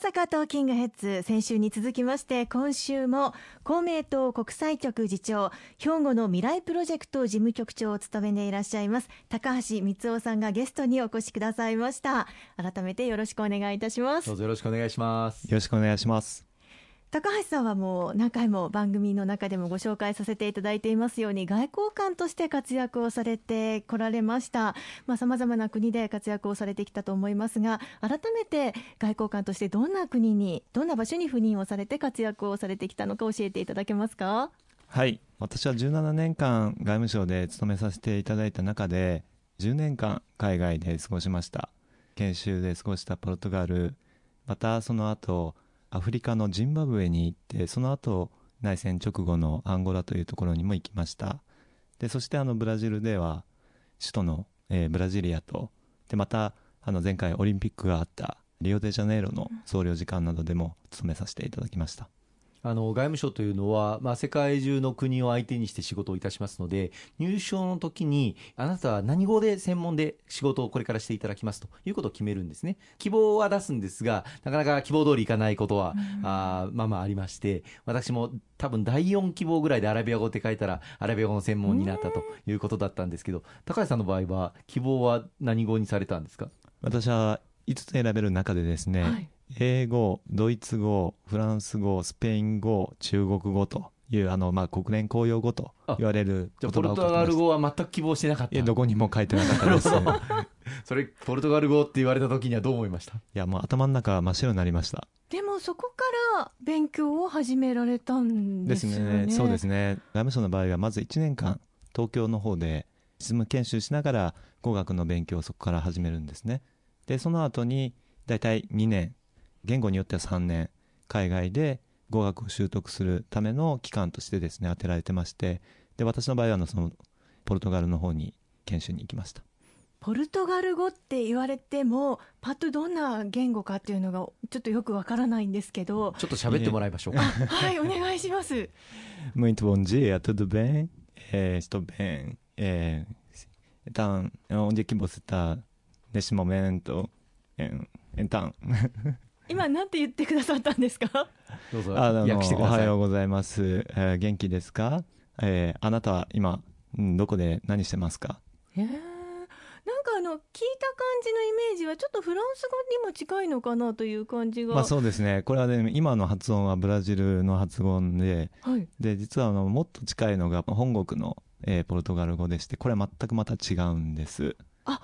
阪トーキングヘッズ先週に続きまして今週も公明党国際局次長兵庫の未来プロジェクト事務局長を務めていらっしゃいます高橋光夫さんがゲストにお越しくださいました。改めてよろしくお願いいたします。どうぞよろしくお願いします。よろしくお願いします高橋さんはもう何回も番組の中でもご紹介させていただいていますように外交官として活躍をされてこられました。さまざ、まな国で活躍をされてきたと思いますが改めて外交官としてどんな国にどんな場所に赴任をされて活躍をされてきたのか教えていただけますか？はい。私は17年間外務省で勤めさせていただいた中で10年間海外で過ごしました。研修で過ごしたポルトガルまたその後アフリカのジンバブエに行ってその後内戦直後のアンゴラというところにも行きました。でそしてあのブラジルでは首都の、えー、ブラジリアとでまたあの前回オリンピックがあったリオデジャネイロの総領事館などでも務めさせていただきました、あの外務省というのは、まあ、世界中の国を相手にして仕事をいたしますので、入省の時に、あなたは何語で専門で仕事をこれからしていただきますということを決めるんですね。希望は出すんですが、なかなか希望通りいかないことは、うん、あまあまあありまして、私も多分第4希望ぐらいでアラビア語って書いたら、アラビア語の専門になったということだったんですけど、高橋さんの場合は、希望は何語にされたんですか？私は5つ選べる中でですね、はい。英語、ドイツ語、フランス語、スペイン語、中国語というあの、まあ、国連公用語と言われるじゃポルトガル語は全く希望してなかった。どこにも書いてなかったです。それポルトガル語って言われた時にはどう思いました？いやもう頭の中真っ白になりました。でもそこから勉強を始められたんですね。ですね。そうですね。外務省の場合はまず1年間東京の方で実務研修しながら語学の勉強をそこから始めるんですねでその後に大体2年。言語によっては3年。海外で語学を習得するための期間としてですね当てられてまして。で私の場合はそのポルトガルの方に研修に行きました。ポルトガル語って言われてもパッとどんな言語かっていうのがちょっとよくわからないんですけど。ちょっと喋ってもらいましょうか。はいお願いします。Muito bom dia, tudo bem? É, estou bem. É, então, onde é que você está neste momento? Então 今なんて言ってくださったんですか？どうぞ訳してください。おはようございます、えー、元気ですか、えー、あなたは今どこで何してますか？えー、なんかあの聞いた感じのイメージはちょっとフランス語にも近いのかなという感じが。まあそうですね。これはね今の発音はブラジルの発音で、はい、で実はあのもっと近いのが本国の、えー、ポルトガル語でしてこれは全くまた違うんです。あ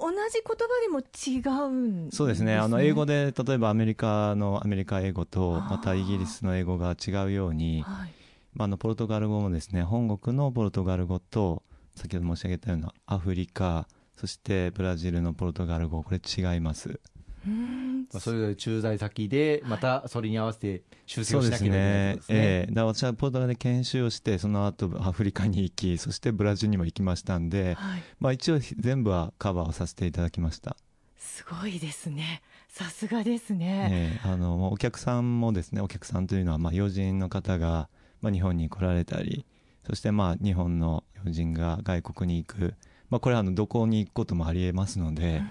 同じ言葉でも違うんね、そうですね。あの英語で例えばアメリカのアメリカ英語とまたイギリスの英語が違うように、はい、まあ、あのポルトガル語もですね本国のポルトガル語と先ほど申し上げたようなアフリカそしてブラジルのポルトガル語これ違いますまあ、それぞれ駐在先で、またそれに合わせて修正をしなきゃいけないですね。ええー、だ私はポルトガルで研修をして、その後アフリカに行き、そしてブラジルにも行きましたんで、はい、まあ一応全部はカバーをさせていただきました。すごいですね。さすがですね。えー、あの、お客さんもですね、お客さんというのは、まあ要人の方が、まあ日本に来られたり、そしてまあ日本の要人が外国に行く、まあこれはあのどこに行くこともありえますので、うん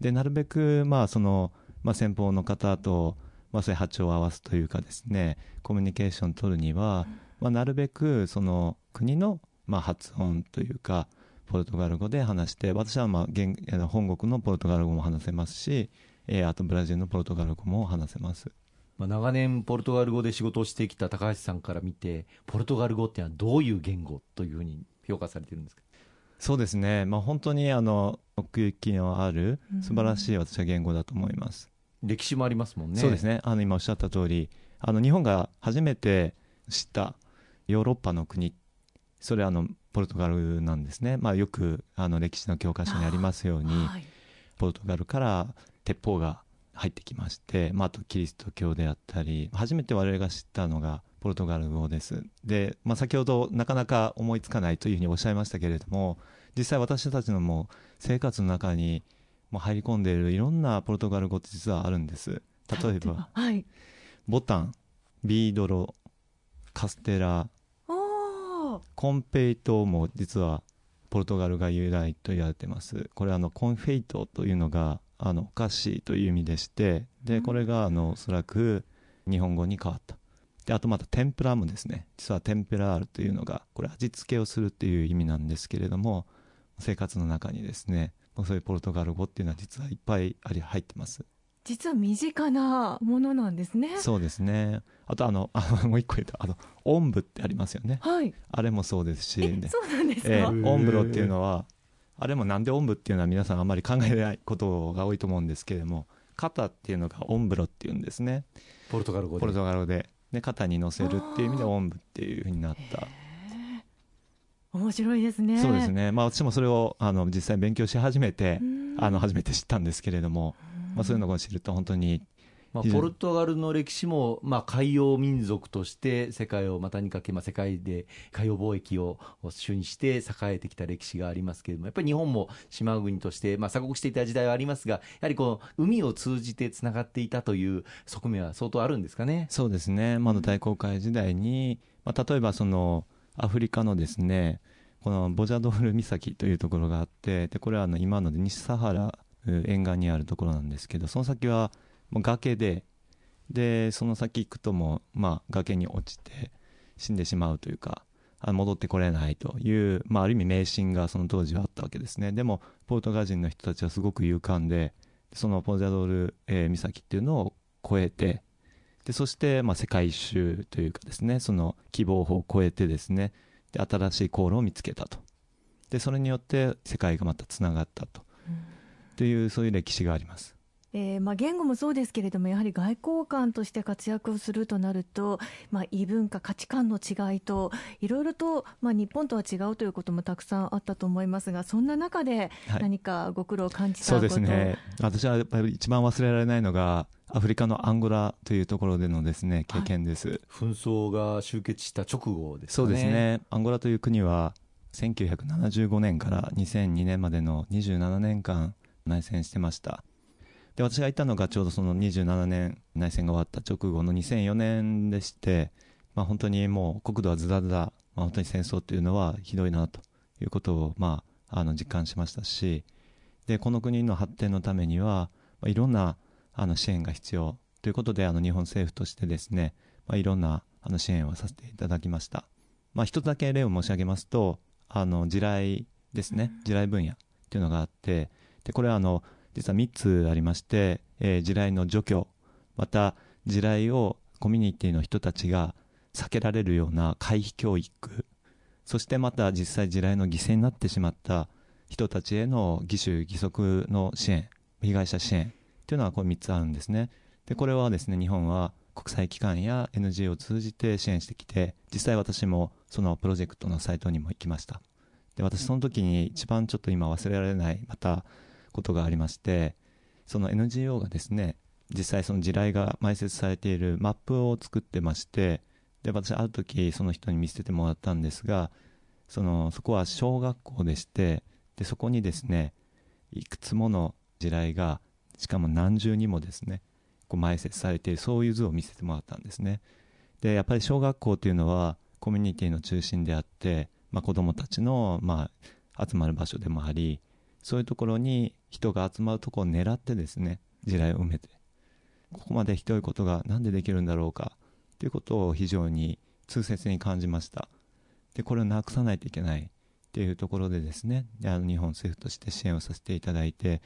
でなるべく、まあそのまあ、先方の方と、まあ、そういう波長を合わすというかですねコミュニケーションを取るには、まあ、なるべくその国の、まあ、発音というかポルトガル語で話して私は、まあ、現本国のポルトガル語も話せますし、えー、あとブラジルのポルトガル語も話せます。まあ、長年ポルトガル語で仕事をしてきた高橋さんから見てポルトガル語っていうのはどういう言語というふうに評価されてるんですか？そうですね、まあ、本当にあの奥行きのある素晴らしい私は言語だと思います。歴史もありますもんね。そうですね。あの今おっしゃった通り、あの日本が初めて知ったヨーロッパの国、それあのポルトガルなんですね。まあよくあの歴史の教科書にありますように、はい、ポルトガルから鉄砲が入ってきまして、まあ、あとキリスト教であったり、初めて我々が知ったのがポルトガル語です。で、まあ、先ほどなかなか思いつかないというふうにおっしゃいましたけれども、実際私たちのもう生活の中にもう入り込んでいるいろんなポルトガル語って実はあるんです。例えば、はい、ボタン、ビードロ、カステラ、コンペイトも実はポルトガルが由来と言われてます。これあの confeito というのがあのお菓子という意味でしてでこれがあのおそらく日本語に変わったであとまた天ぷらもですね実は temperar というのがこれ味付けをするっていう意味なんですけれども生活の中にですねそういうポルトガル語っていうのは実はいっぱいあり入ってます。実は身近なものなんですね。そうですね。あとあの あもう一個言うとあのおんぶってありますよね。はい。あれもそうですし、えそうなんですか、えー、おんぶろっていうのはあれもなんでおんぶっていうのは皆さんあんまり考えないことが多いと思うんですけれども肩っていうのがおんぶろっていうんですね。ポルトガル語で。ポルトガル語でで肩に乗せるっていう意味でおんぶっていうふうになった。面白いですね。そうですね。まあ私もそれをあの実際勉強し始めてあの初めて知ったんですけれども、まあ、そういうのを知ると本当にまあ、ポルトガルの歴史も、まあ、海洋民族として世界を股にかけ、まあ、世界で海洋貿易を主にして栄えてきた歴史がありますけれどもやっぱり日本も島国として、まあ、鎖国していた時代はありますがやはりこの海を通じてつながっていたという側面は相当あるんですかね？そうですね、まあ、大航海時代に、まあ、例えばそのアフリカのですねこのボジャドール岬というところがあってでこれはあの今ので西サハラ沿岸にあるところなんですけどその先はもう崖ででその先行くともう、まあ、崖に落ちて死んでしまうというかあ戻ってこれないという、まあ、ある意味迷信がその当時はあったわけですね。でもポルトガル人の人たちはすごく勇敢でそのポジャドール、えー、岬っていうのを越えてでそして、まあ、世界一周というかですねその希望法を越えてですねで新しい航路を見つけたと。でそれによって世界がまたつながったと、うん、というそういう歴史がありますえーまあ、言語もそうですけれどもやはり外交官として活躍をするとなると、まあ、異文化価値観の違いといろいろと、まあ、日本とは違うということもたくさんあったと思いますがそんな中で何かご苦労を感じたこと、はい、そうですね。私はやっぱり一番忘れられないのがアフリカのアンゴラというところでのですね経験です、はい、紛争が終結した直後です、ね、そうですね。アンゴラという国は1975年から2002年までの27年間内戦してましたで私が行ったのがちょうどその27年内戦が終わった直後の2004年でして、まあ、本当にもう国土はずだずだ、まあ、本当に戦争というのはひどいなということを、まあ、あの実感しましたしでこの国の発展のためには、まあ、いろんなあの支援が必要ということであの日本政府としてですね、まあ、いろんなあの支援をさせていただきました、まあ、一つだけ例を申し上げますとあの地雷ですね。地雷分野というのがあってでこれはあの実は3つありまして、えー、地雷の除去また地雷をコミュニティの人たちが避けられるような回避教育そしてまた実際地雷の犠牲になってしまった人たちへの義手義足の支援被害者支援というのはこれ3つあるんですね。でこれはですね日本は国際機関や NGO を通じて支援してきて実際私もそのプロジェクトのサイトにも行きました。で私その時に一番ちょっと今忘れられないまたことがありましてその NGO がですね実際その地雷が埋設されているマップを作ってましてで私ある時その人に見せてもらったんですがそのそこは小学校でしてでそこにですねいくつもの地雷がしかも何重にもですねこう埋設されているそういう図を見せてもらったんですね。でやっぱり小学校っていうのはコミュニティの中心であって、まあ、子どもたちの、まあ、集まる場所でもありそういうところに人が集まるとこを狙ってですね地雷を埋めてここまでひどいことが何でできるんだろうかということを非常に痛切に感じました。でこれをなくさないといけない。っていうところでですねあの日本政府として支援をさせていただいて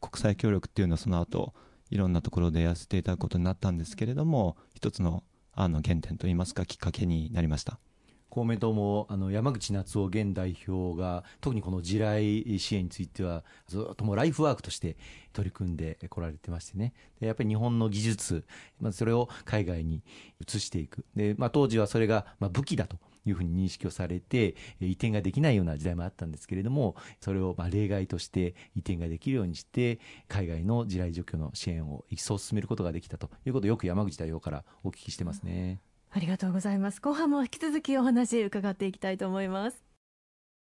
国際協力っていうのはその後いろんなところでやらせていただくことになったんですけれども一つのあの原点といいますかきっかけになりました。公明党もあの山口夏夫現代表が特にこの地雷支援についてはずっともライフワークとして取り組んでこられてましてねでやっぱり日本の技術、まあ、それを海外に移していくで、まあ、当時はそれがまあ武器だというふうに認識をされて移転ができないような時代もあったんですけれどもそれをまあ例外として移転ができるようにして海外の地雷除去の支援を一層進めることができたということをよく山口代表からお聞きしてますね。ありがとうございます。後半も引き続きお話伺っていきたいと思います。